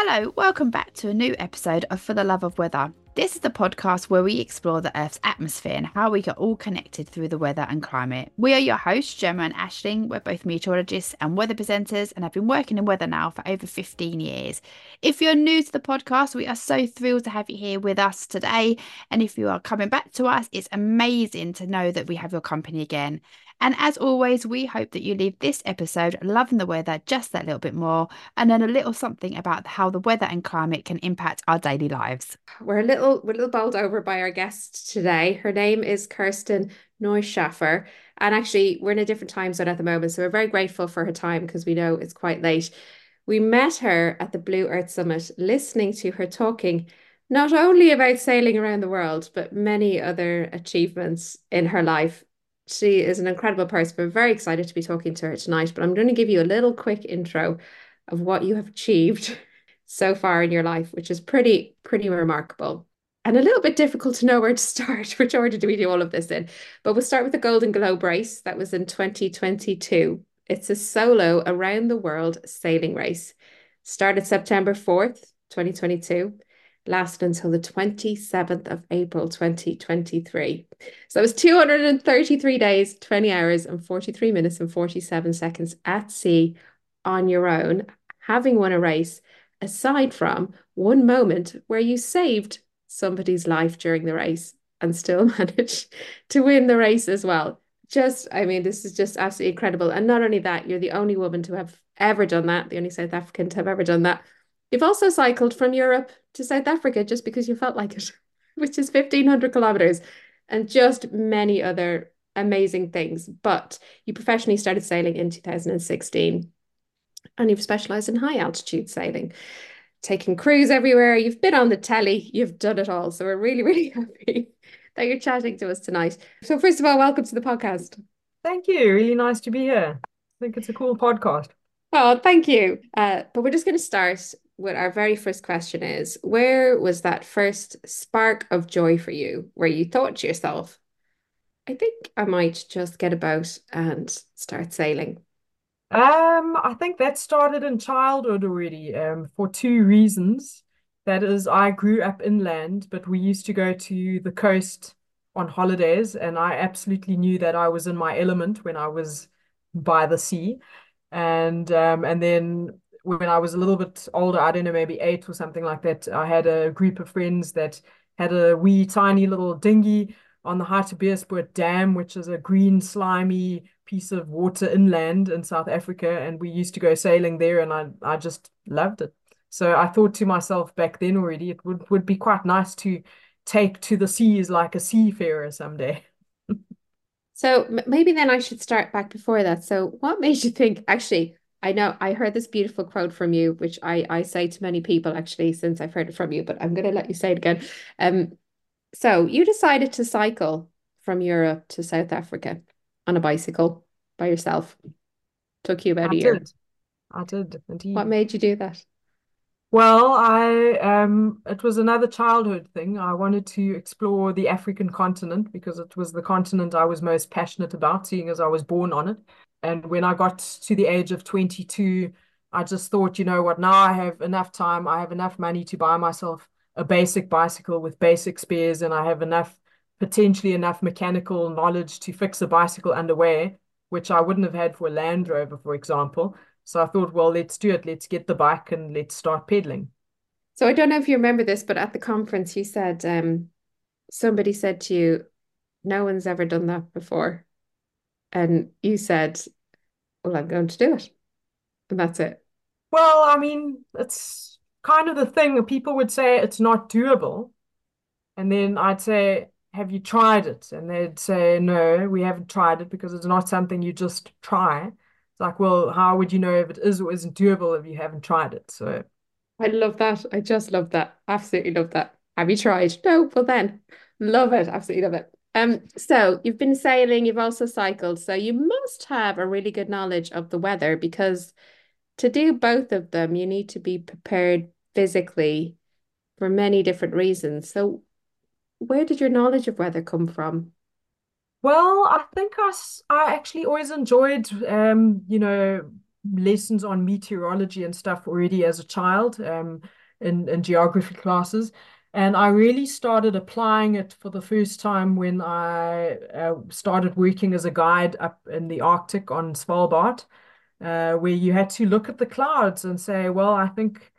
Hello, welcome back to a new episode of For the Love of Weather. This is the podcast where we explore the Earth's atmosphere and how we get all connected through the weather and climate. We are your hosts, Gemma and Ashling. We're both meteorologists and weather presenters and have been working in weather now for over 15 years. If you're new to the podcast, we are so thrilled to have you here with us today. And if you are coming back to us, it's amazing to know that we have your company again. And as always, we hope that you leave this episode loving the weather just that little bit more and then a little something about how the weather and climate can impact our daily lives. We're a little we're a little bowled over by our guest today. Her name is Kirsten Neuschäfer. And actually, we're in a different time zone at the moment. So we're very grateful for her time because we know it's quite late. We met her at the Blue Earth Summit, listening to her talking not only about sailing around the world, but many other achievements in her life she is an incredible person. We're very excited to be talking to her tonight, but I'm going to give you a little quick intro of what you have achieved so far in your life, which is pretty, pretty remarkable. And a little bit difficult to know where to start. Which order do we do all of this in? But we'll start with the Golden Globe race. That was in 2022. It's a solo around the world sailing race. Started September 4th, 2022 lasted until the 27th of April 2023. So it was 233 days, 20 hours, and 43 minutes and 47 seconds at sea on your own, having won a race, aside from one moment where you saved somebody's life during the race and still managed to win the race as well. Just, I mean, this is just absolutely incredible. And not only that, you're the only woman to have ever done that, the only South African to have ever done that. You've also cycled from Europe to South Africa just because you felt like it, which is 1500 kilometers, and just many other amazing things. But you professionally started sailing in 2016 and you've specialized in high altitude sailing, taking crews everywhere. You've been on the telly, you've done it all. So we're really, really happy that you're chatting to us tonight. So, first of all, welcome to the podcast. Thank you. Really nice to be here. I think it's a cool podcast. Oh, thank you. Uh, but we're just going to start what our very first question is where was that first spark of joy for you where you thought to yourself i think i might just get about and start sailing um i think that started in childhood already um for two reasons. That is i grew up inland but we used to go to the coast on holidays and i absolutely knew that i was in my element when i was by the sea. And um and then when I was a little bit older, I don't know, maybe eight or something like that, I had a group of friends that had a wee tiny little dinghy on the Hartbeespoort Dam, which is a green, slimy piece of water inland in South Africa. And we used to go sailing there and I, I just loved it. So I thought to myself back then already, it would, would be quite nice to take to the seas like a seafarer someday. so maybe then I should start back before that. So what made you think, actually, I know I heard this beautiful quote from you, which I, I say to many people actually since I've heard it from you, but I'm going to let you say it again. Um, so you decided to cycle from Europe to South Africa on a bicycle by yourself. Took you about I a year. Did. I did indeed. What made you do that? Well, I um it was another childhood thing. I wanted to explore the African continent because it was the continent I was most passionate about, seeing as I was born on it. And when I got to the age of 22, I just thought, you know what, now I have enough time, I have enough money to buy myself a basic bicycle with basic spares, and I have enough, potentially enough mechanical knowledge to fix a bicycle underway, which I wouldn't have had for a Land Rover, for example. So I thought, well, let's do it. Let's get the bike and let's start pedaling. So I don't know if you remember this, but at the conference, you said um, somebody said to you, no one's ever done that before. And you said, Well, I'm going to do it. And that's it. Well, I mean, it's kind of the thing. That people would say it's not doable. And then I'd say, Have you tried it? And they'd say, No, we haven't tried it because it's not something you just try. It's like, well, how would you know if it is or isn't doable if you haven't tried it? So I love that. I just love that. Absolutely love that. Have you tried? No, well then. Love it. Absolutely love it. Um, so you've been sailing, you've also cycled, so you must have a really good knowledge of the weather because to do both of them, you need to be prepared physically for many different reasons. So where did your knowledge of weather come from? Well, I think I, I actually always enjoyed, um, you know, lessons on meteorology and stuff already as a child um, in, in geography classes. And I really started applying it for the first time when I uh, started working as a guide up in the Arctic on Svalbard, uh, where you had to look at the clouds and say, well, I think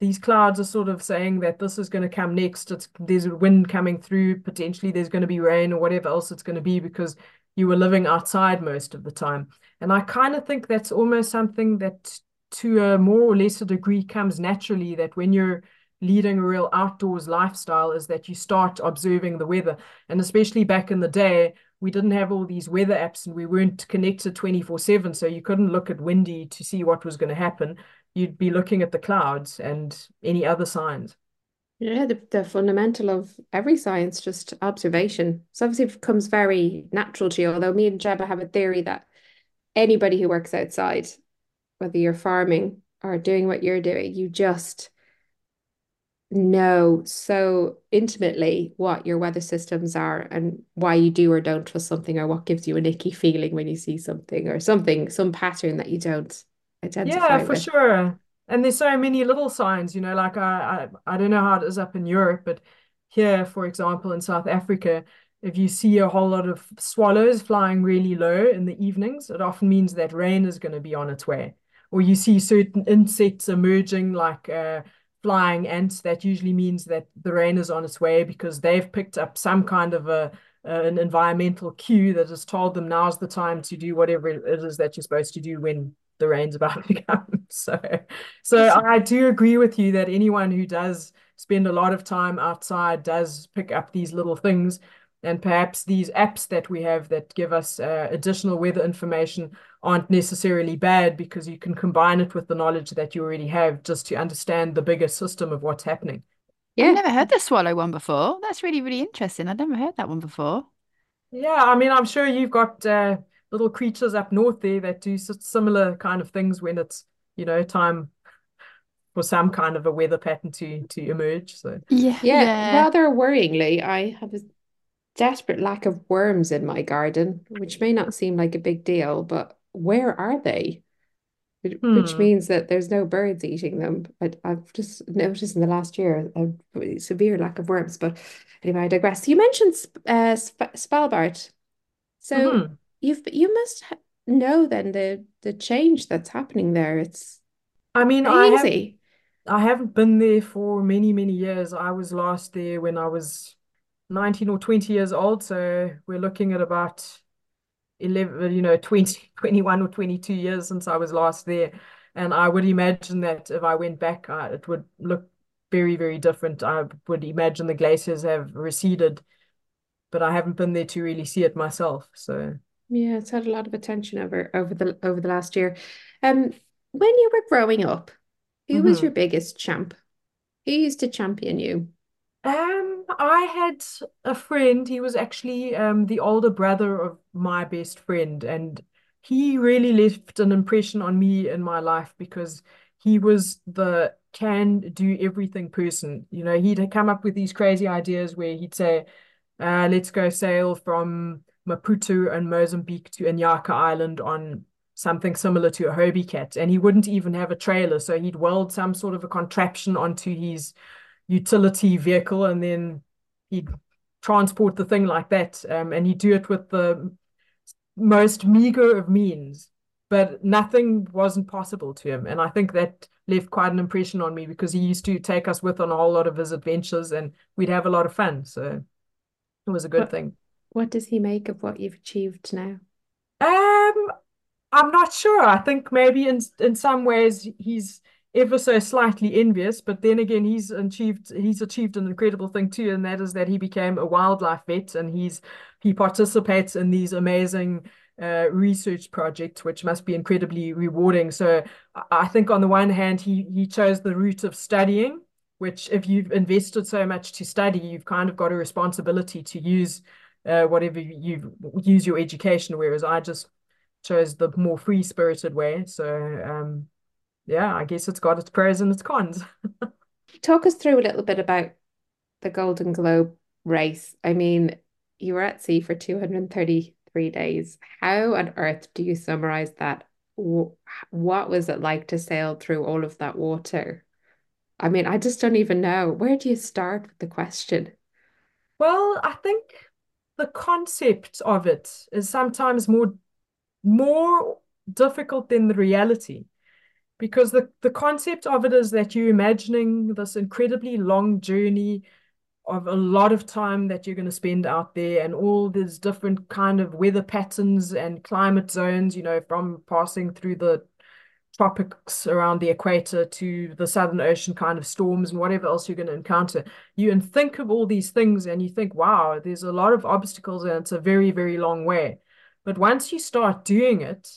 these clouds are sort of saying that this is going to come next. It's there's a wind coming through, potentially there's going to be rain or whatever else it's going to be because you were living outside most of the time. And I kind of think that's almost something that to a more or less a degree comes naturally that when you're leading a real outdoors lifestyle is that you start observing the weather. And especially back in the day, we didn't have all these weather apps and we weren't connected 24 7. So you couldn't look at windy to see what was going to happen. You'd be looking at the clouds and any other signs. Yeah, the, the fundamental of every science, just observation. So obviously it becomes very natural to you. Although me and Gemma have a theory that anybody who works outside, whether you're farming or doing what you're doing, you just know so intimately what your weather systems are and why you do or don't trust something or what gives you an icky feeling when you see something or something, some pattern that you don't identify Yeah, for with. sure. And there's so many little signs, you know, like I, I I don't know how it is up in Europe, but here, for example, in South Africa, if you see a whole lot of swallows flying really low in the evenings, it often means that rain is going to be on its way. Or you see certain insects emerging, like uh, flying ants, that usually means that the rain is on its way because they've picked up some kind of a an environmental cue that has told them now's the time to do whatever it is that you're supposed to do when the rain's about to come. So, so I do agree with you that anyone who does spend a lot of time outside does pick up these little things. And perhaps these apps that we have that give us uh, additional weather information aren't necessarily bad because you can combine it with the knowledge that you already have just to understand the bigger system of what's happening. Yeah, I've never heard the swallow one before. That's really, really interesting. I've never heard that one before. Yeah, I mean, I'm sure you've got uh, little creatures up north there that do similar kind of things when it's, you know, time for some kind of a weather pattern to to emerge. So, Yeah, Yeah, yeah. rather worryingly, I have a desperate lack of worms in my garden, which may not seem like a big deal, but where are they? Which which hmm. means that there's no birds eating them. I, I've just noticed in the last year a severe lack of worms. But anyway, I digress. You mentioned uh, Sp Svalbard. So hmm you've you must know then the the change that's happening there. It's I mean, I have. I haven't been there for many, many years. I was last there when I was 19 or 20 years old. So we're looking at about 11, you know, 20, 21 or 22 years since I was last there. And I would imagine that if I went back, it would look very, very different. I would imagine the glaciers have receded, but I haven't been there to really see it myself. So, Yeah, it's had a lot of attention over over the over the last year. Um, when you were growing up, who was your biggest champ? Who used to champion you? Um, I had a friend. He was actually um the older brother of my best friend, and he really left an impression on me in my life because he was the can do everything person. You know, he'd come up with these crazy ideas where he'd say, uh, let's go sail from Maputo and Mozambique to Inhaca Island on something similar to a Hobie Cat. And he wouldn't even have a trailer. So he'd weld some sort of a contraption onto his utility vehicle and then he'd transport the thing like that. Um, and he'd do it with the most meager of means, but nothing wasn't possible to him. And I think that left quite an impression on me because he used to take us with on a whole lot of his adventures and we'd have a lot of fun. So it was a good What thing. what does he make of what you've achieved now? Um, I'm not sure. I think maybe in in some ways he's ever so slightly envious, but then again he's achieved he's achieved an incredible thing too, and that is that he became a wildlife vet and he's he participates in these amazing uh, research projects, which must be incredibly rewarding. So I think on the one hand he he chose the route of studying, which if you've invested so much to study, you've kind of got a responsibility to use uh, whatever you use your education, whereas I just chose the more free-spirited way. So um yeah, I guess it's got its pros and its cons. Talk us through a little bit about the Golden Globe race. I mean, you were at sea for 233 days. How on earth do you summarize that what was it like to sail through all of that water? I mean, I just don't even know. Where do you start with the question? Well, I think the concept of it is sometimes more more difficult than the reality because the, the concept of it is that you're imagining this incredibly long journey of a lot of time that you're going to spend out there and all these different kind of weather patterns and climate zones, you know, from passing through the tropics around the equator to the Southern Ocean kind of storms and whatever else you're going to encounter. You and think of all these things and you think, wow, there's a lot of obstacles and it's a very, very long way. But once you start doing it,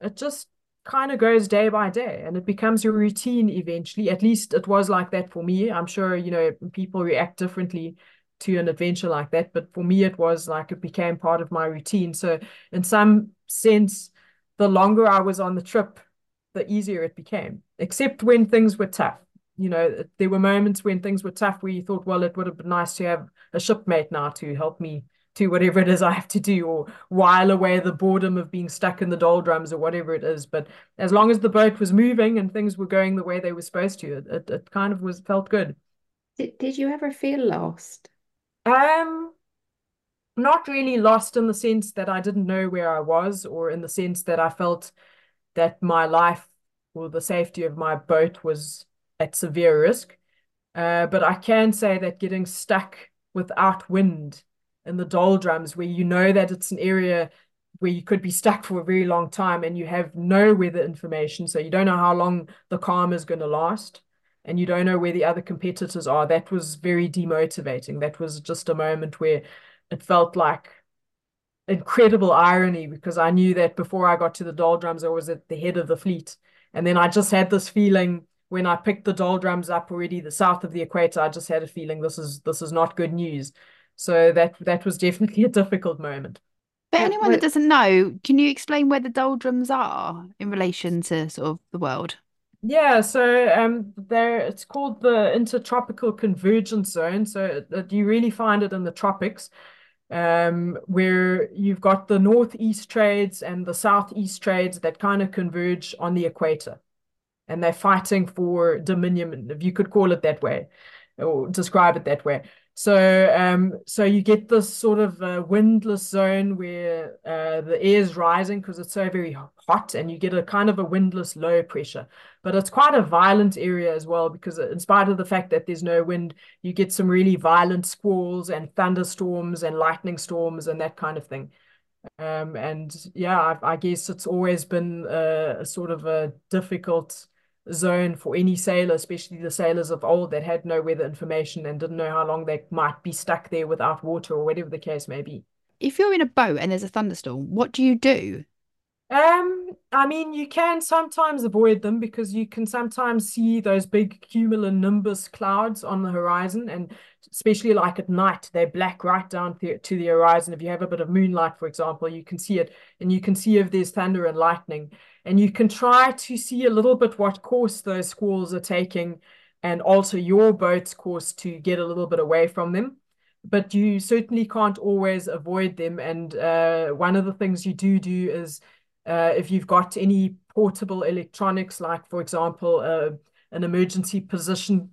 it just kind of goes day by day and it becomes your routine eventually. At least it was like that for me. I'm sure, you know, people react differently to an adventure like that. But for me, it was like it became part of my routine. So, in some sense, the longer I was on the trip, the easier it became, except when things were tough. You know, there were moments when things were tough where you thought, well, it would have been nice to have a shipmate now to help me to whatever it is I have to do or while away the boredom of being stuck in the doldrums or whatever it is. But as long as the boat was moving and things were going the way they were supposed to, it, it, it kind of was felt good. Did, did you ever feel lost? Um, not really lost in the sense that I didn't know where I was or in the sense that I felt that my life or the safety of my boat was at severe risk. Uh, but I can say that getting stuck without wind in the doldrums where you know that it's an area where you could be stuck for a very long time and you have no weather information. So you don't know how long the calm is going to last and you don't know where the other competitors are. That was very demotivating. That was just a moment where it felt like incredible irony because I knew that before I got to the doldrums, I was at the head of the fleet. And then I just had this feeling when I picked the doldrums up already, the south of the equator, I just had a feeling this is this is not good news. So that that was definitely a difficult moment. For anyone that doesn't know, can you explain where the doldrums are in relation to sort of the world? Yeah, so um, there it's called the Intertropical Convergence Zone. So that you really find it in the tropics, um, where you've got the northeast trades and the southeast trades that kind of converge on the equator, and they're fighting for dominion, if you could call it that way, or describe it that way. So, um, so you get this sort of uh, windless zone where uh, the air is rising because it's so very hot, and you get a kind of a windless low pressure. But it's quite a violent area as well because, in spite of the fact that there's no wind, you get some really violent squalls and thunderstorms and lightning storms and that kind of thing. Um, and yeah, I, I guess it's always been a, a sort of a difficult zone for any sailor, especially the sailors of old that had no weather information and didn't know how long they might be stuck there without water or whatever the case may be. If you're in a boat and there's a thunderstorm, what do you do? Um, I mean, you can sometimes avoid them because you can sometimes see those big cumulonimbus clouds on the horizon, and especially like at night, they're black right down to, to the horizon. If you have a bit of moonlight, for example, you can see it, and you can see if there's thunder and lightning, and you can try to see a little bit what course those squalls are taking, and alter your boat's course to get a little bit away from them but you certainly can't always avoid them. And uh, one of the things you do do is uh, if you've got any portable electronics, like for example, uh, an emergency position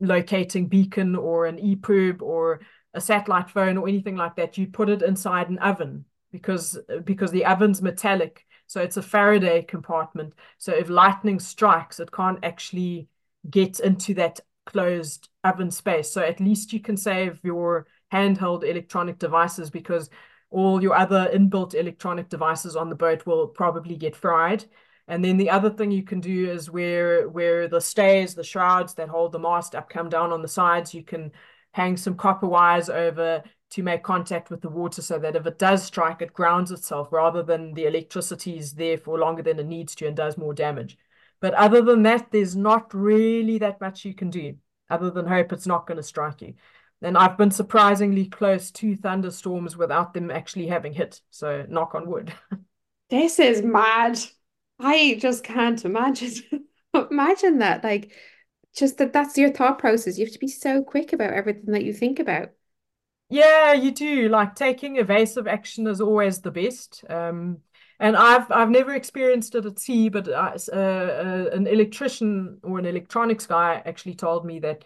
locating beacon or an EPIRB or a satellite phone or anything like that, you put it inside an oven because because the oven's metallic, so it's a Faraday compartment. So if lightning strikes, it can't actually get into that closed oven space. So at least you can save your handheld electronic devices because all your other inbuilt electronic devices on the boat will probably get fried. And then the other thing you can do is where where the stays, the shrouds that hold the mast up come down on the sides, you can hang some copper wires over to make contact with the water so that if it does strike, it grounds itself rather than the electricity is there for longer than it needs to and does more damage. But other than that, there's not really that much you can do other than hope it's not going to strike you. And I've been surprisingly close to thunderstorms without them actually having hit. So knock on wood. This is mad. I just can't imagine. imagine that. Like, just that that's your thought process. You have to be so quick about everything that you think about. Yeah, you do. Like taking evasive action is always the best. Um, And I've I've never experienced it at sea, but uh, uh, an electrician or an electronics guy actually told me that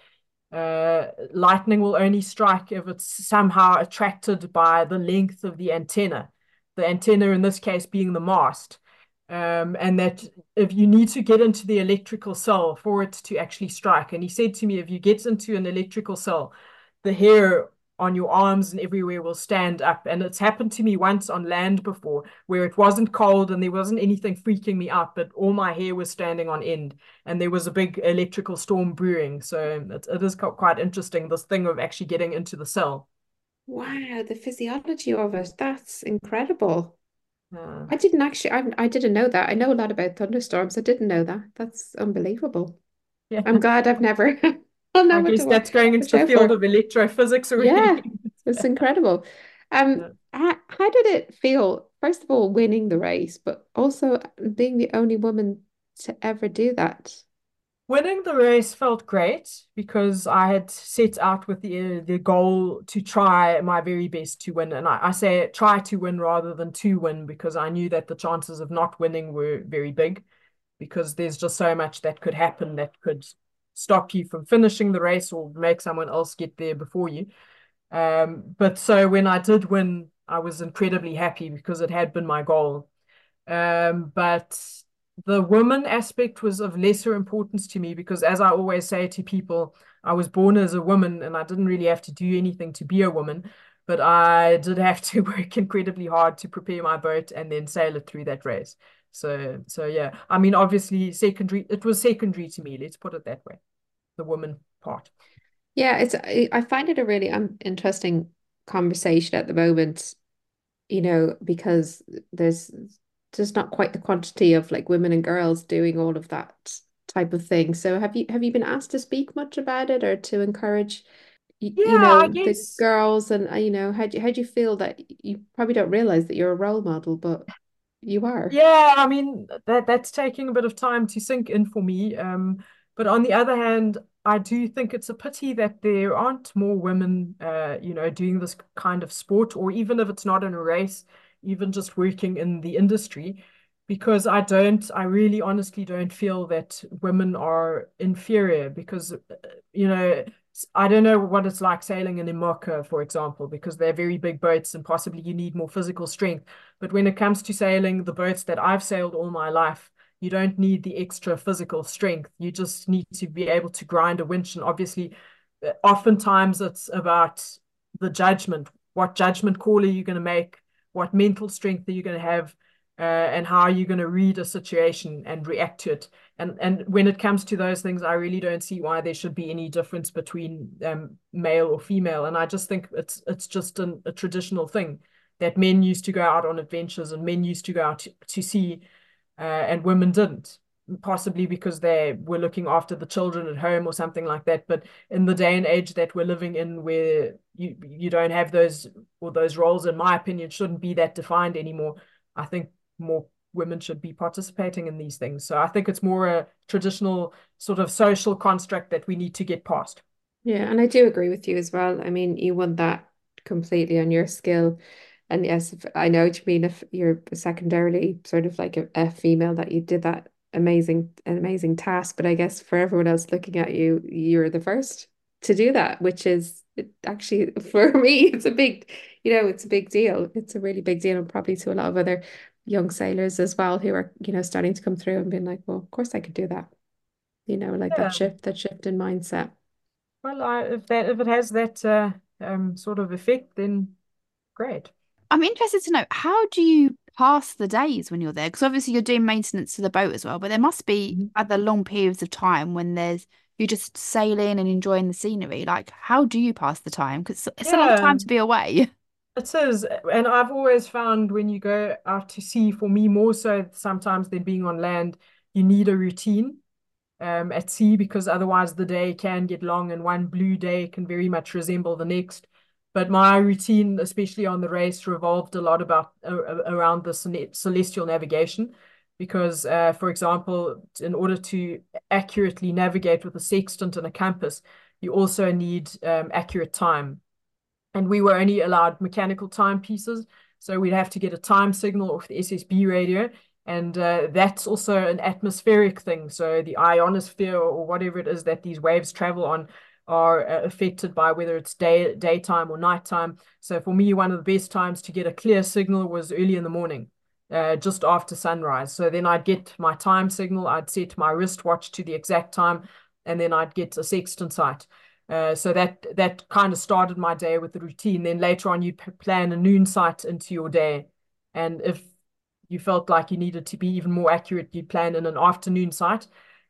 uh, lightning will only strike if it's somehow attracted by the length of the antenna. The antenna in this case being the mast. Um, and that if you need to get into the electrical cell for it to actually strike. And he said to me, if you get into an electrical cell, the hair on your arms and everywhere will stand up. And it's happened to me once on land before where it wasn't cold and there wasn't anything freaking me out, but all my hair was standing on end and there was a big electrical storm brewing. So it, it is quite interesting, this thing of actually getting into the cell. Wow, the physiology of it. That's incredible. I didn't actually, I, I didn't know that. I know a lot about thunderstorms. I didn't know that. That's unbelievable. Yeah. I'm glad I've never I guess that's going into the field of electrophysics already. Yeah, it's incredible. Um, yeah. how, how did it feel? First of all, winning the race, but also being the only woman to ever do that. Winning the race felt great because I had set out with the the goal to try my very best to win, and I, I say try to win rather than to win because I knew that the chances of not winning were very big because there's just so much that could happen that could stop you from finishing the race or make someone else get there before you. Um, but so when I did win, I was incredibly happy because it had been my goal. Um, but the woman aspect was of lesser importance to me because, as I always say to people, I was born as a woman and I didn't really have to do anything to be a woman. But I did have to work incredibly hard to prepare my boat and then sail it through that race. So, so yeah, I mean, obviously, secondary. It was secondary to me. Let's put it that way the woman part. Yeah, it's I find it a really um, interesting conversation at the moment, you know, because there's just not quite the quantity of like women and girls doing all of that type of thing. So have you have you been asked to speak much about it or to encourage you, yeah, you know the girls and uh, you know how do how do you feel that you probably don't realize that you're a role model, but you are. Yeah, I mean that that's taking a bit of time to sink in for me. Um, but on the other hand, I do think it's a pity that there aren't more women, uh, you know, doing this kind of sport, or even if it's not in a race, even just working in the industry, because I don't, I really honestly don't feel that women are inferior because, uh, you know, I don't know what it's like sailing in IMOCA, for example, because they're very big boats and possibly you need more physical strength. But when it comes to sailing the boats that I've sailed all my life, you don't need the extra physical strength. You just need to be able to grind a winch. And obviously, uh, oftentimes it's about the judgment. What judgment call are you going to make? What mental strength are you going to have? Uh, and how are you going to read a situation and react to it? And and when it comes to those things, I really don't see why there should be any difference between um, male or female. And I just think it's it's just an, a traditional thing that men used to go out on adventures and men used to go out to, to uh, and women didn't possibly because they were looking after the children at home or something like that. But in the day and age that we're living in where you you don't have those or those roles in my opinion shouldn't be that defined anymore. I think more women should be participating in these things. So i think it's more a traditional sort of social construct that we need to get past. Yeah and i do agree with you as well. I mean you want that completely on your skill and yes, I know what you mean. If you're secondarily sort of like a, a female, that you did that amazing, an amazing task. But I guess for everyone else looking at you, you're the first to do that, which is actually for me, it's a big, you know, it's a big deal. It's a really big deal, and probably to a lot of other young sailors as well who are, you know, starting to come through and being like, well, of course I could do that. You know, like yeah. that shift, that shift in mindset. Well, I, if that if it has that uh, um, sort of effect, then great. I'm interested to know how do you pass the days when you're there? Because obviously you're doing maintenance to the boat as well, but there must be mm-hmm. other long periods of time when there's you're just sailing and enjoying the scenery. Like, how do you pass the time? Because it's yeah. a long time to be away. It is, and I've always found when you go out to sea, for me more so sometimes than being on land, you need a routine um, at sea because otherwise the day can get long, and one blue day can very much resemble the next. But my routine, especially on the race, revolved a lot about uh, around the celestial navigation, because, uh, for example, in order to accurately navigate with a sextant and a compass, you also need um, accurate time. And we were only allowed mechanical timepieces, So we'd have to get a time signal off the SSB radio. And uh, that's also an atmospheric thing. So the ionosphere or whatever it is that these waves travel on are uh, affected by whether it's day daytime or nighttime. So for me, one of the best times to get a clear signal was early in the morning, uh, just after sunrise. So then I'd get my time signal, I'd set my wristwatch to the exact time, and then I'd get a sextant sight. Uh, so that that kind of started my day with the routine. Then later on, you'd plan a noon sight into your day, and if you felt like you needed to be even more accurate, you'd plan in an afternoon sight.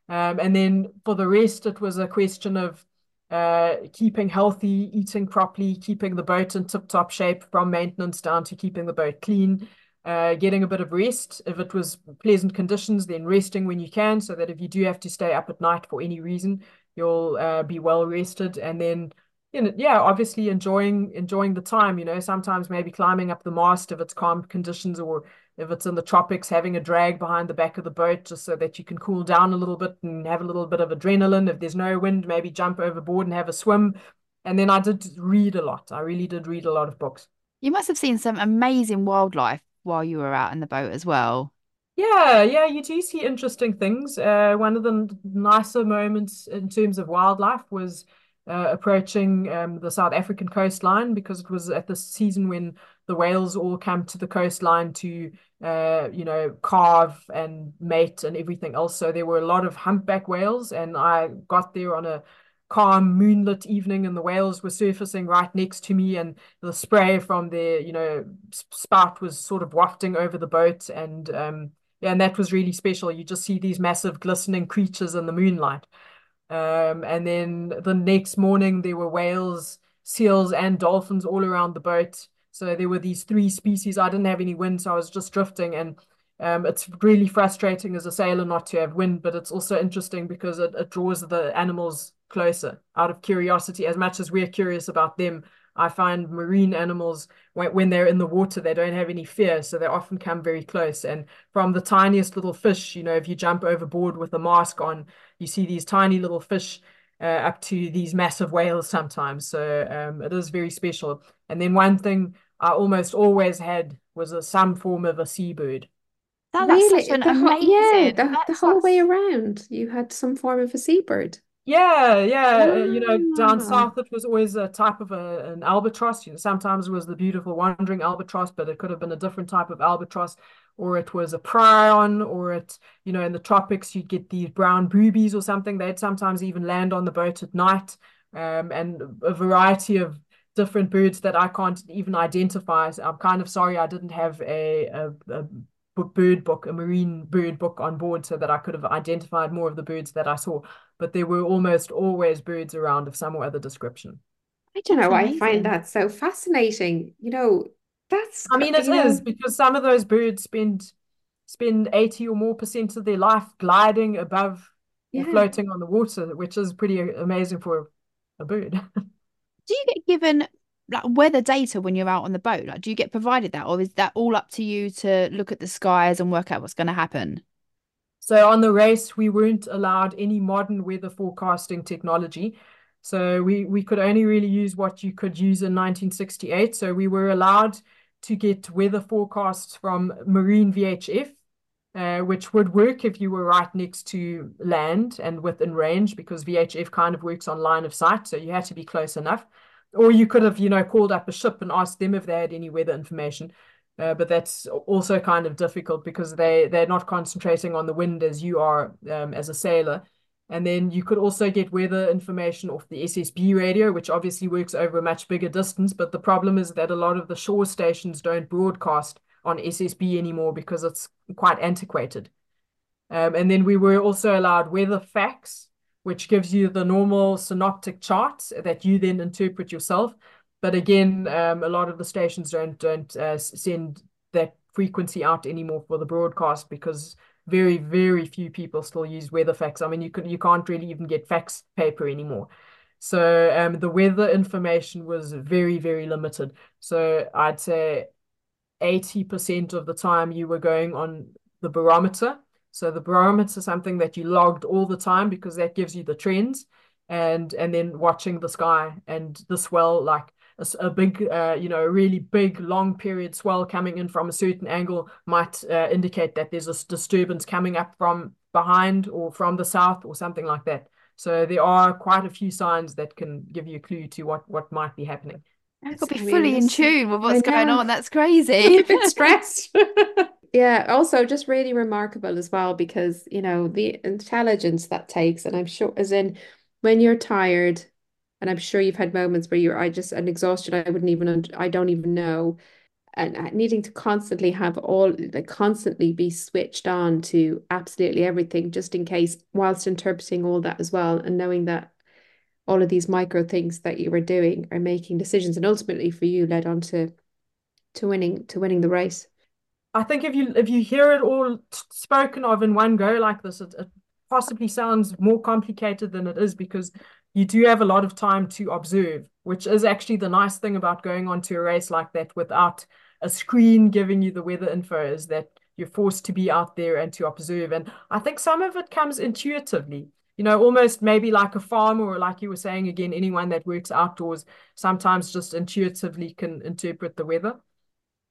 Um, and then for the rest, it was a question of uh, keeping healthy, eating properly, keeping the boat in tip-top shape from maintenance down to keeping the boat clean, uh, getting a bit of rest. If it was pleasant conditions, then resting when you can, so that if you do have to stay up at night for any reason, you'll uh, be well rested. And then, you know, yeah, obviously enjoying enjoying the time. You know, sometimes maybe climbing up the mast if it's calm conditions, or if it's in the tropics, having a drag behind the back of the boat just so that you can cool down a little bit and have a little bit of adrenaline. If there's no wind, maybe jump overboard and have a swim. And then I did read a lot. I really did read a lot of books. You must have seen some amazing wildlife while you were out in the boat as well. Yeah, yeah, you do see interesting things. Uh, one of the nicer moments in terms of wildlife was uh, approaching um, the South African coastline because it was at the season when the whales all come to the coastline to, uh, you know, calve and mate and everything else. So there were a lot of humpback whales, and I got there on a calm moonlit evening and the whales were surfacing right next to me and the spray from their you know spout was sort of wafting over the boat and um yeah and that was really special. You just see these massive glistening creatures in the moonlight. Um and then the next morning there were whales seals and dolphins all around the boat so there were these three species i didn't have any wind so i was just drifting and um, it's really frustrating as a sailor not to have wind, but it's also interesting because it, it draws the animals closer out of curiosity. As much as we're curious about them, I find marine animals, when, when they're in the water, they don't have any fear. So they often come very close. And from the tiniest little fish, you know, if you jump overboard with a mask on, you see these tiny little fish uh, up to these massive whales sometimes. So um, it is very special. And then one thing I almost always had was a, some form of a seabird. That, really? such an the amazing. yeah, the, the whole way around, you had some form of a seabird. Yeah, yeah. Uh, you know, down south it was always a type of a, an albatross. You know, sometimes it was the beautiful wandering albatross, but it could have been a different type of albatross, or it was a prion, or it, you know, in the tropics you'd get these brown boobies or something. They'd sometimes even land on the boat at night, um, and a variety of different birds that I can't even identify. So I'm kind of sorry I didn't have a, a, a bird book, a marine bird book on board so that I could have identified more of the birds that I saw. But there were almost always birds around of some or other description. I don't know. I find that so fascinating. You know, that's I mean it is because some of those birds spend spend 80 or more percent of their life gliding above yeah. or floating on the water, which is pretty amazing for a bird. Do you get given like weather data when you're out on the boat? Like, do you get provided that, or is that all up to you to look at the skies and work out what's going to happen? So on the race, we weren't allowed any modern weather forecasting technology. So we we could only really use what you could use in 1968. So we were allowed to get weather forecasts from marine VHF, uh, which would work if you were right next to land and within range, because VHF kind of works on line of sight. So you had to be close enough or you could have, you know, called up a ship and asked them if they had any weather information. Uh, but that's also kind of difficult because they they're not concentrating on the wind as you are um, as a sailor. And then you could also get weather information off the SSB radio, which obviously works over a much bigger distance. But the problem is that a lot of the shore stations don't broadcast on SSB anymore because it's quite antiquated. Um, and then we were also allowed weather fax, which gives you the normal synoptic charts that you then interpret yourself. But again, um, a lot of the stations don't don't uh, send that frequency out anymore for the broadcast because very very few people still use weather fax. I mean, you can you can't really even get fax paper anymore. So um, the weather information was very very limited. So I'd say eighty percent of the time you were going on the barometer so the barometer is something that you logged all the time because that gives you the trends and and then watching the sky and the swell like a, a big, uh, you know, really big long period swell coming in from a certain angle might uh, indicate that there's a disturbance coming up from behind or from the south or something like that. So there are quite a few signs that can give you a clue to what what might be happening. I've got to be fully in tune with what's going on. That's crazy. a bit stressed. yeah. Also, just really remarkable as well because you know the intelligence that takes, and I'm sure, as in when you're tired, and I'm sure you've had moments where you're, I just an exhaustion. I wouldn't even, I don't even know, and uh, needing to constantly have all, like constantly be switched on to absolutely everything, just in case, whilst interpreting all that as well, and knowing that all of these micro things that you were doing are making decisions and ultimately for you led on to to winning to winning the race. I think if you if you hear it all spoken of in one go like this it, it possibly sounds more complicated than it is because you do have a lot of time to observe which is actually the nice thing about going on to a race like that without a screen giving you the weather info is that you're forced to be out there and to observe. And i think some of it comes intuitively you know, almost maybe like a farmer or like you were saying again, anyone that works outdoors sometimes just intuitively can interpret the weather.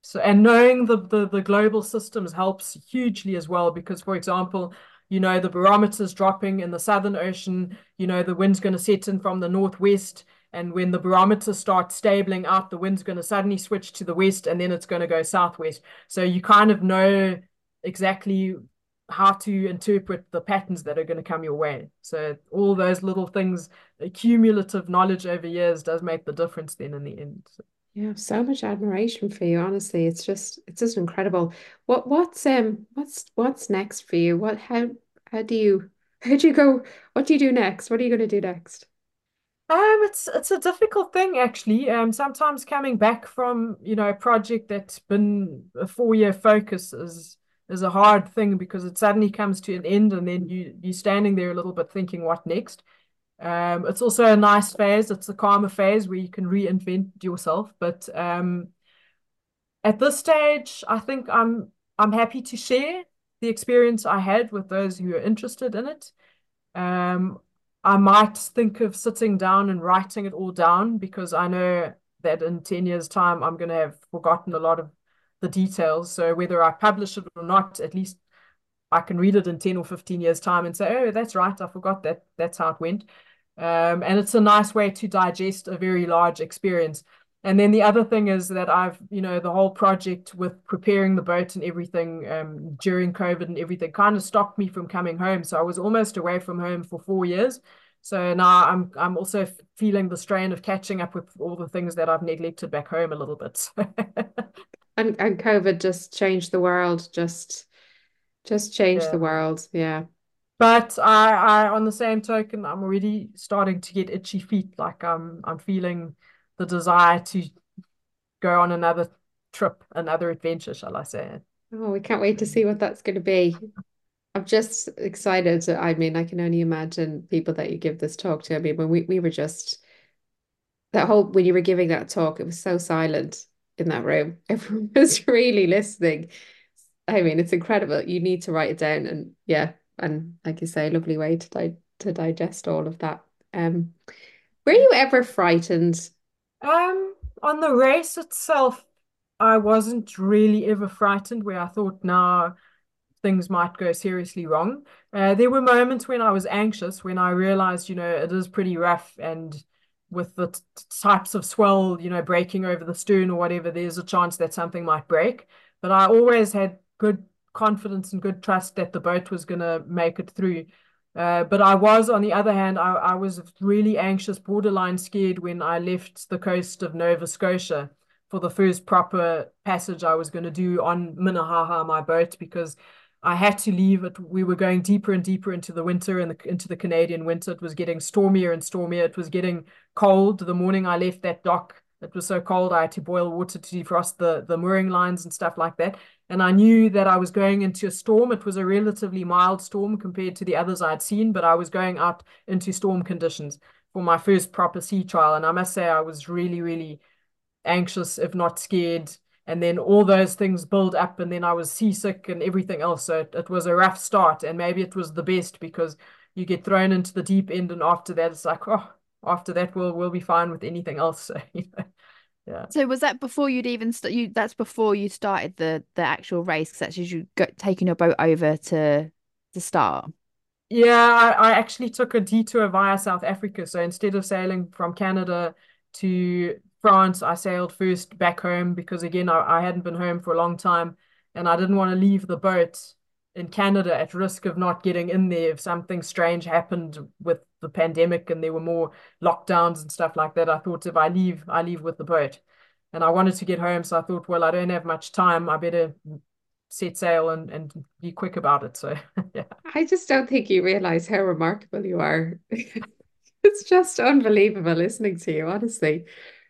So, and knowing the, the, the global systems helps hugely as well, because for example, you know, the barometer's dropping in the Southern Ocean, you know, the wind's going to set in from the northwest. And when the barometer starts stabling out, the wind's going to suddenly switch to the west and then it's going to go southwest. So you kind of know exactly how to interpret the patterns that are going to come your way. So all those little things, cumulative knowledge over years does make the difference then in the end. So. Yeah, so much admiration for you. Honestly, it's just it's just incredible. What what's um what's what's next for you? What how how do you how do you go? What do you do next? What are you going to do next? Um, it's it's a difficult thing actually. Um, sometimes coming back from you know a project that's been a four year focus is is a hard thing because it suddenly comes to an end and then you you're standing there a little bit thinking what next. Um, it's also a nice phase. It's a calmer phase where you can reinvent yourself. But um, at this stage, I think I'm I'm happy to share the experience I had with those who are interested in it. Um, I might think of sitting down and writing it all down because I know that in 10 years' time, I'm going to have forgotten a lot of the details. So whether I publish it or not, at least I can read it in 10 or 15 years time and say, oh, that's right. I forgot that. That's how it went. Um, and it's a nice way to digest a very large experience. And then the other thing is that I've, you know, the whole project with preparing the boat and everything um, during COVID and everything kind of stopped me from coming home. So I was almost away from home for four years. So now I'm I'm also feeling the strain of catching up with all the things that I've neglected back home a little bit. and and COVID just changed the world, just just changed yeah. the world. Yeah. But I, I on the same token, I'm already starting to get itchy feet. Like I'm I'm feeling the desire to go on another trip, another adventure, shall I say. Oh, we can't wait to see what that's going to be. I'm just excited. I mean, I can only imagine people that you give this talk to. I mean, when we, we were just that whole when you were giving that talk, it was so silent in that room. Everyone was really listening. I mean, it's incredible. You need to write it down, and yeah, and like you say, lovely way to di- to digest all of that. Um, were you ever frightened? Um, on the race itself, I wasn't really ever frightened. Where I thought, now things might go seriously wrong. Uh, there were moments when I was anxious, when I realized, you know, it is pretty rough and with the types of swell, you know, breaking over the stern or whatever, there's a chance that something might break. But I always had good confidence and good trust that the boat was going to make it through. Uh, but I was, on the other hand, I, I was really anxious, borderline scared when I left the coast of Nova Scotia for the first proper passage I was going to do on Minnehaha, my boat, because I had to leave it. We were going deeper and deeper into the winter and the, into the Canadian winter. It was getting stormier and stormier. It was getting cold. The morning I left that dock, it was so cold I had to boil water to defrost the, the mooring lines and stuff like that. And I knew that I was going into a storm. It was a relatively mild storm compared to the others I'd seen, but I was going out into storm conditions for my first proper sea trial. And I must say, I was really, really anxious, if not scared and then all those things build up and then i was seasick and everything else so it, it, was a rough start and maybe it was the best because you get thrown into the deep end and after that it's like oh after that we'll we'll be fine with anything else so, you know. Yeah. So was that before you'd even st- you? That's before you started the the actual race. Because that's you got taking your boat over to to start. Yeah, I, I actually took a detour via South Africa. So instead of sailing from Canada to France, I sailed first back home because again I, I hadn't been home for a long time and I didn't want to leave the boat in Canada at risk of not getting in there if something strange happened with the pandemic and there were more lockdowns and stuff like that. I thought if I leave, I leave with the boat. And I wanted to get home, so I thought, well, I don't have much time. I better set sail and, and be quick about it. So yeah. I just don't think you realize how remarkable you are. it's just unbelievable listening to you, honestly.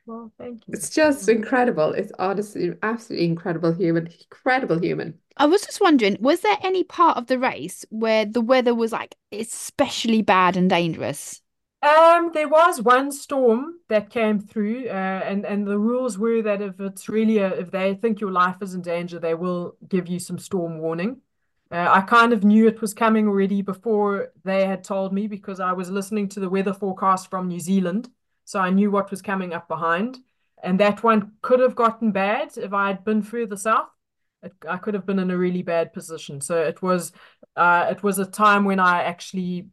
Well, thank you. It's just incredible. It's honestly absolutely incredible human, incredible human. I was just wondering, was there any part of the race where the weather was like especially bad and dangerous? Um, there was one storm that came through, uh, and and the rules were that if it's really a, if they think your life is in danger, they will give you some storm warning. Uh, I kind of knew it was coming already before they had told me because I was listening to the weather forecast from New Zealand, so I knew what was coming up behind. And that one could have gotten bad if I had been further south. It, I could have been in a really bad position. So it was, uh, it was a time when I actually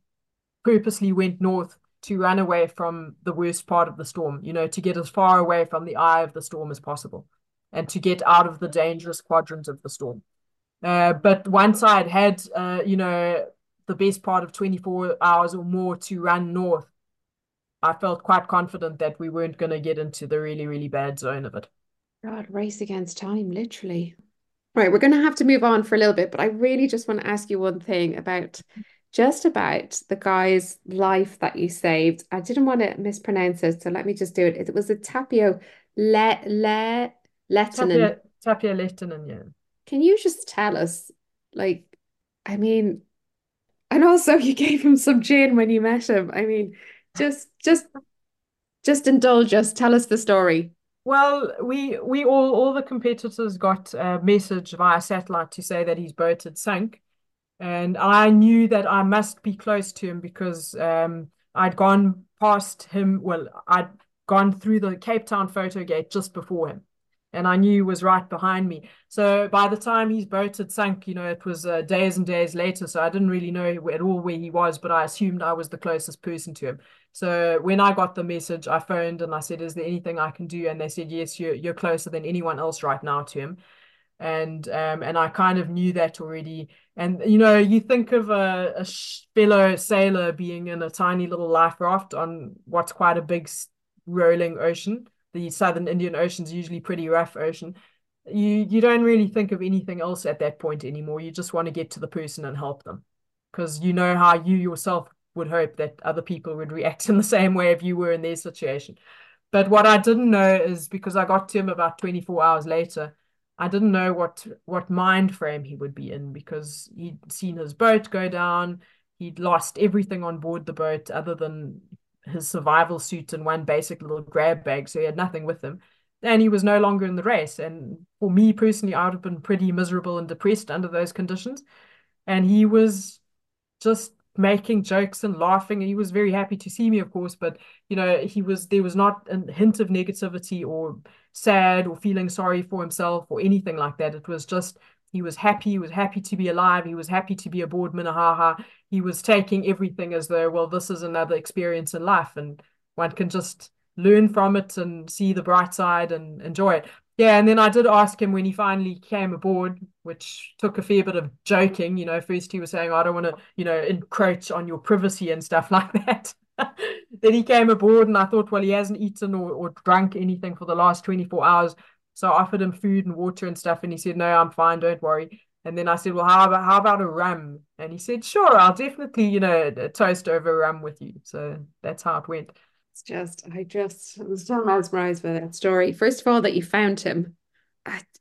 purposely went north to run away from the worst part of the storm, you know, to get as far away from the eye of the storm as possible and to get out of the dangerous quadrant of the storm. Uh, but once I had had, uh, you know, the best part of 24 hours or more to run north, I felt quite confident that we weren't going to get into the really, really bad zone of it. God, race against time, literally. Right, we're going to have to move on for a little bit, but I really just want to ask you one thing about just about the guy's life that you saved. I didn't want to mispronounce it, so let me just do it. It was a Tapio Le Le Lehtinen. Tapio, Tapio Lehtinen, yeah. Can you just tell us, like, I mean, and also you gave him some gin when you met him. I mean, just just just indulge us. Tell us the story. Well, we we all all the competitors got a message via satellite to say that his boat had sunk, and I knew that I must be close to him because um, I'd gone past him. Well, I'd gone through the Cape Town photo gate just before him, and I knew was right behind me. So by the time his boat had sunk, you know, it was uh, days and days later. So I didn't really know at all where he was, but I assumed I was the closest person to him. So when I got the message, I phoned and I said, "Is there anything I can do?" And they said, "Yes, you're you're closer than anyone else right now to him." And um and I kind of knew that already. And you know, you think of a, a fellow sailor being in a tiny little life raft on what's quite a big rolling ocean. The Southern Indian Ocean's usually pretty rough ocean. You you don't really think of anything else at that point anymore. You just want to get to the person and help them because you know how you yourself would hope that other people would react in the same way if you were in their situation. But what I didn't know is because I got to him about 24 hours later, I didn't know what what mind frame he would be in because he'd seen his boat go down. He'd lost everything on board the boat other than his survival suit and one basic little grab bag, so he had nothing with him. And he was no longer in the race. And for me personally, I would have been pretty miserable and depressed under those conditions. And he was just making jokes and laughing he was very happy to see me of course but you know he was there was not a hint of negativity or sad or feeling sorry for himself or anything like that it was just he was happy he was happy to be alive he was happy to be aboard Minnehaha he was taking everything as though well this is another experience in life and one can just learn from it and see the bright side and enjoy it yeah, and then I did ask him when he finally came aboard, which took a fair bit of joking. You know, first he was saying, I don't want to, you know, encroach on your privacy and stuff like that. then he came aboard, and I thought, well, he hasn't eaten or, or drunk anything for the last 24 hours. So I offered him food and water and stuff, and he said, No, I'm fine, don't worry. And then I said, Well, how about how about a rum? And he said, Sure, I'll definitely, you know, toast over rum with you. So that's how it went. It's just, I just was so mesmerized by that story. First of all, that you found him.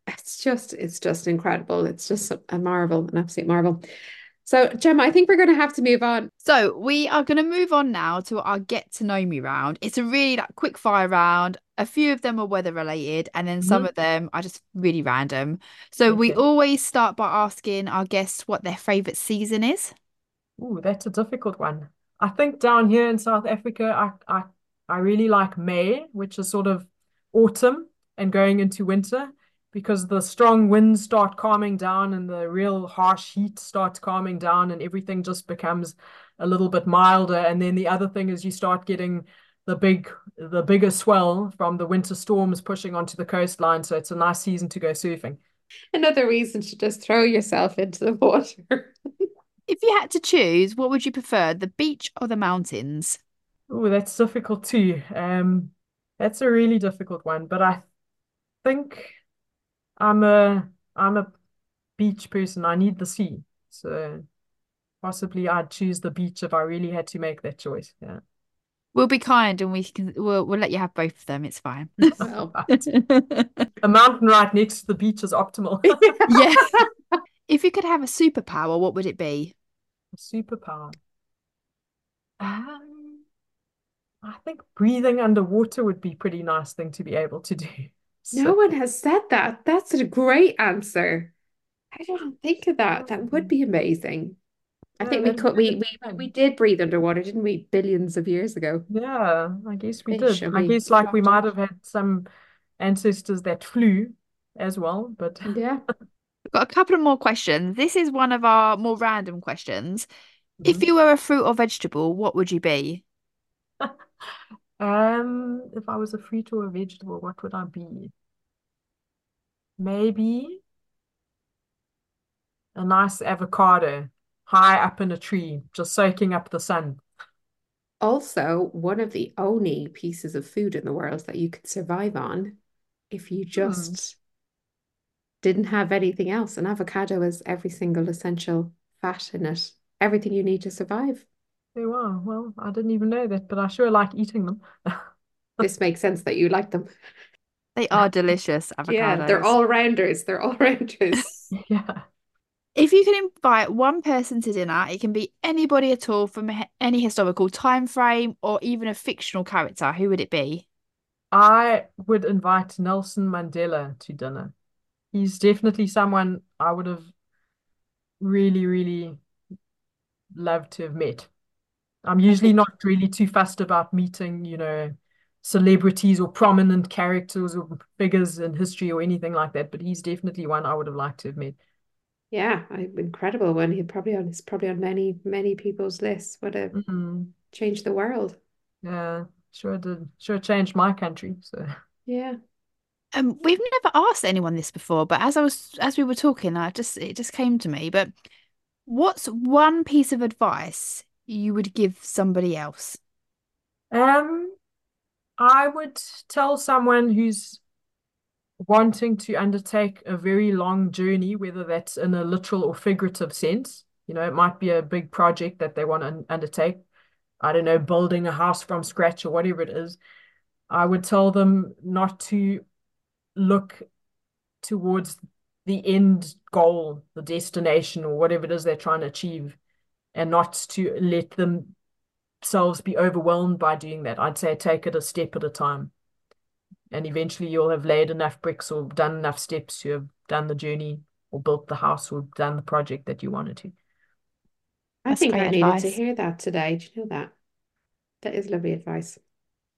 It's just, it's just incredible. It's just a marvel, an absolute marvel. So, Gemma, I think we're going to have to move on. So, we are going to move on now to our get to know me round. It's a really like quick fire round. A few of them are weather related, and then some mm-hmm. of them are just really random. So, okay. we always start by asking our guests what their favorite season is. Oh, that's a difficult one. I think down here in South Africa, I, I I really like May, which is sort of autumn. and going into winter because the strong winds start calming down and the real harsh heat starts calming down and everything just becomes a little bit milder. And then the other thing is you start getting the big the bigger swell from the winter storms pushing onto the coastline. So it's a nice season to go surfing. Another reason to just throw yourself into the water. if you had to choose, what would you prefer, the beach or the mountains? Oh, that's difficult too. Um, that's a really difficult one, but I think I'm a I'm a beach person. I need the sea. So possibly I'd choose the beach if I really had to make that choice. Yeah. We'll be kind and we can we'll we'll let you have both of them. It's fine. Well, A mountain right next to the beach is optimal. yeah. If you could have a superpower, what would it be? A superpower. Um, I think breathing underwater would be pretty nice thing to be able to do. No one has said that. That's a great answer. I didn't think of that. That would be amazing. I yeah, think we could we we we did breathe underwater, didn't we? Billions of years ago. Yeah, I guess we Fish, did. I I guess like we might have had some ancestors that flew as well, but Yeah. We've got a couple of more questions. This is one of our more random questions. If Mhm. you were a fruit or vegetable, what would you be? Um, if I was a fruit or a vegetable, what would I be? Maybe a nice avocado high up in a tree, just soaking up the sun. Also, one of the only pieces of food in the world that you could survive on if you Hmm. just didn't have anything else. An avocado has every single essential fat in it, everything you need to survive. There you are. Well, I didn't even know that, but I sure like eating them. This makes sense that you like them. They are delicious Yeah, they're all rounders. They're all rounders. Yeah. If you can invite one person to dinner, it can be anybody at all from any historical time frame or even a fictional character. Who would it be? I would invite Nelson Mandela to dinner. He's definitely someone I would have really, really loved to have met. I'm usually not really too fussed about meeting, you know, celebrities or prominent characters or figures in history or anything like that, but he's definitely one I would have liked to have met. yeah, I, incredible one. He probably on, he's probably on many, many people's lists. Would have Mm, changed the world. yeah, sure did. Sure changed my country. So, Yeah. Um, we've never asked anyone this before, but as I was as we were talking, I just it just came to me. But what's one piece of advice you would give somebody else? um, I would tell someone who's wanting to undertake a very long journey, whether that's in a literal or figurative sense. You know, it might be a big project that they want to undertake. I don't know, building a house from scratch or whatever it is. I would tell them not to look towards the end goal, the destination, or whatever it is they're trying to achieve, and not to let themselves be overwhelmed by doing that. I'd say take it a step at a time. And eventually you'll have laid enough bricks or done enough steps to have done the journey or built the house or done the project that you wanted to. I That's think I great needed to hear that today. Do you know that? That is lovely advice.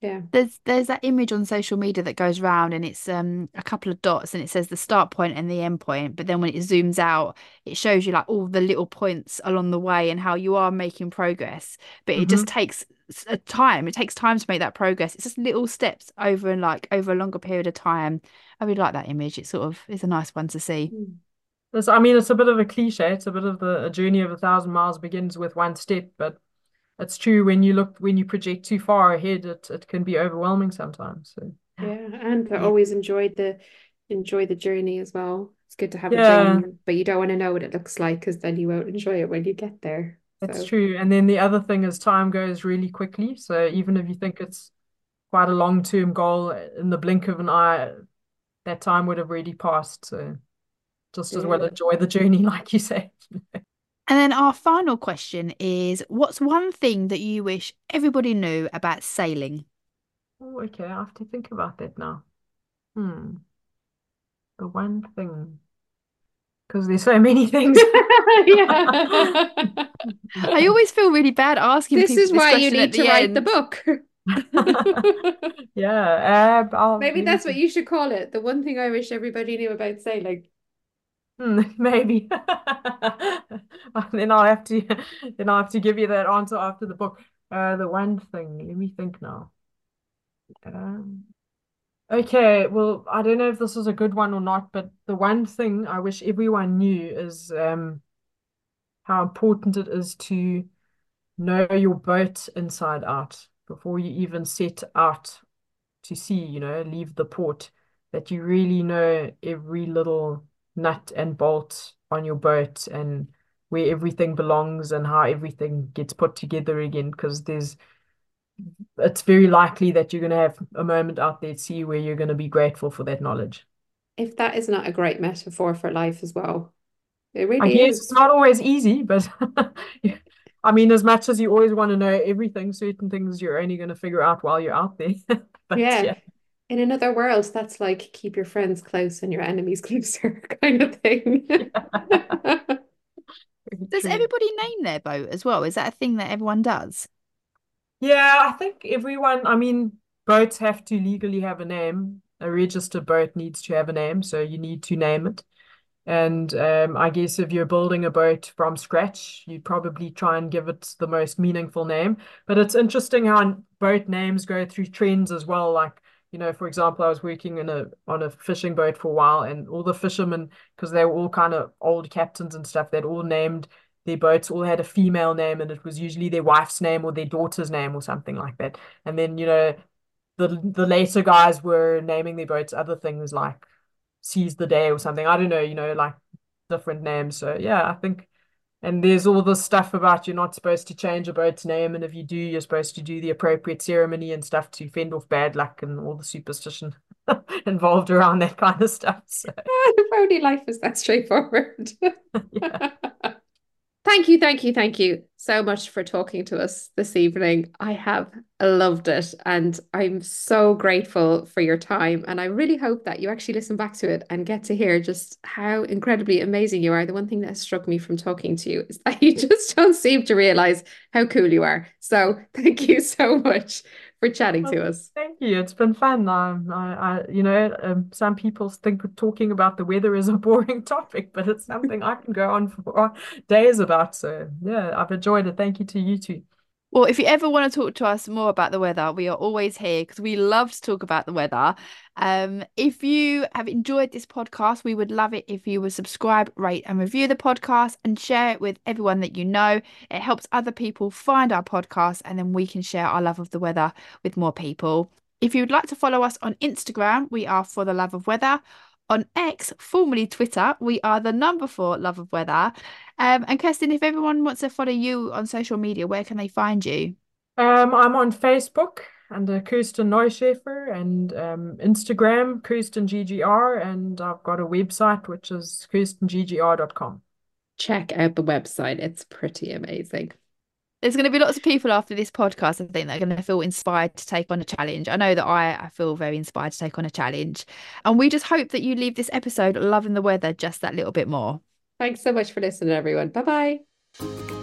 Yeah. There's there's that image on social media that goes round and it's um a couple of dots and it says the start point and the end point, but then when it zooms out, it shows you like all the little points along the way and how you are making progress. But it just hmm takes a time. It takes time to make that progress. It's just little steps over and like over a longer period of time. I really like that image. It sort of is a nice one to see. Mm. I mean, it's a bit of a cliche. It's a bit of the a journey of a thousand miles begins with one step, but it's true when you look when you project too far ahead, it it can be overwhelming sometimes. So Yeah. And I always enjoyed the enjoy the journey as well. It's good to have a yeah, dream, but you don't want to know what it looks like because then you won't enjoy it when you get there. that's So true. And then the other thing is time goes really quickly. So even if you think it's quite a long-term goal, uh, in the blink of an eye, that time would have already passed. So just as well enjoy the journey, like you say. And then our final question is, what's one thing that you wish everybody knew about sailing? Oh, okay, I have to think about that now. Hmm, the one thing, because there's so many things. Yeah. I always feel really bad asking This people is this why you need to the write the book. Yeah, uh, Maybe maybe that's what you should call it. The one thing I wish everybody knew about sailing. Hmm, maybe. Then I'll have to then I'll have to give you that answer after the book. Uh, the one thing. Let me think now. Um, okay, well, I don't know if this is a good one or not, but the one thing I wish everyone knew is um how important it is to know your boat inside out before you even set out to sea, you know, leave the port, that you really know every little nut and bolt on your boat and where everything belongs and how everything gets put together again. Because there's, it's very likely that you're going to have a moment out there at sea where you're going to be grateful for that knowledge. If that is not a great metaphor for life as well, it I really guess it's not always easy, but I mean, as much as you always want to know everything, certain things you're only going to figure out while you're out there. But Yeah. yeah, In another world, that's like keep your friends close and your enemies closer kind of thing. Does true. everybody name their boat as well? Is that a thing that everyone does? Yeah, I think everyone, I mean, boats have to legally have a name. A registered boat needs to have a name, so you need to name it. And um, I guess if you're building a boat from scratch, you'd probably try and give it the most meaningful name. But it's interesting how boat names go through trends as well. Like, you know, for example, I was working in a on a fishing boat for a while, and all the fishermen, because they were all kind of old captains and stuff, they'd all named their boats, all had a female name, and it was usually their wife's name or their daughter's name or something like that. And then, you know, the the later guys were naming their boats other things like seize the day or something. I don't know, you know, like different names. So yeah, I think and there's all this stuff about you're not supposed to change a boat's name, and if you do, you're supposed to do the appropriate ceremony and stuff to fend off bad luck and all the superstition involved around that kind of stuff. So If only life was that straightforward. yeah. Thank you, thank you, thank you so much for talking to us this evening. I have loved it and I'm so grateful for your time. And I really hope that you actually listen back to it and get to hear just how incredibly amazing you are. The one thing that struck me from talking to you is that you just don't seem to realize how cool you are. So thank you so much for chatting Well, to us. thank you. It's been fun. Um, I, I, you know, um, some people think talking about the weather is a boring topic, but it's something I can go on for days about. So yeah, I've enjoyed it. Thank you to you too. Well, if you ever want to talk to us more about the weather, we are always here because we love to talk about the weather. Um, if you have enjoyed this podcast, we would love it if you would subscribe, rate, and review the podcast and share it with everyone that you know. It helps other people find our podcast, and then we can share our love of the weather with more people. If you would like to follow us on Instagram, we are For the Love of Weather. On X, formerly Twitter, we are the number four Love of Weather. Um, and Kirsten, if everyone wants to follow you on social media, where can they find you? Um, I'm on Facebook under Kirsten Neuschäfer and um, Instagram, Kirsten GGR, and I've got a website which is kirstenggr.com. Check out the website, it's pretty amazing. There's going to be lots of people after this podcast, I think, that are going to feel inspired to take on a challenge. I know that I, I feel very inspired to take on a challenge. And we just hope that you leave this episode loving the weather just that little bit more. Thanks so much for listening, everyone. Bye bye.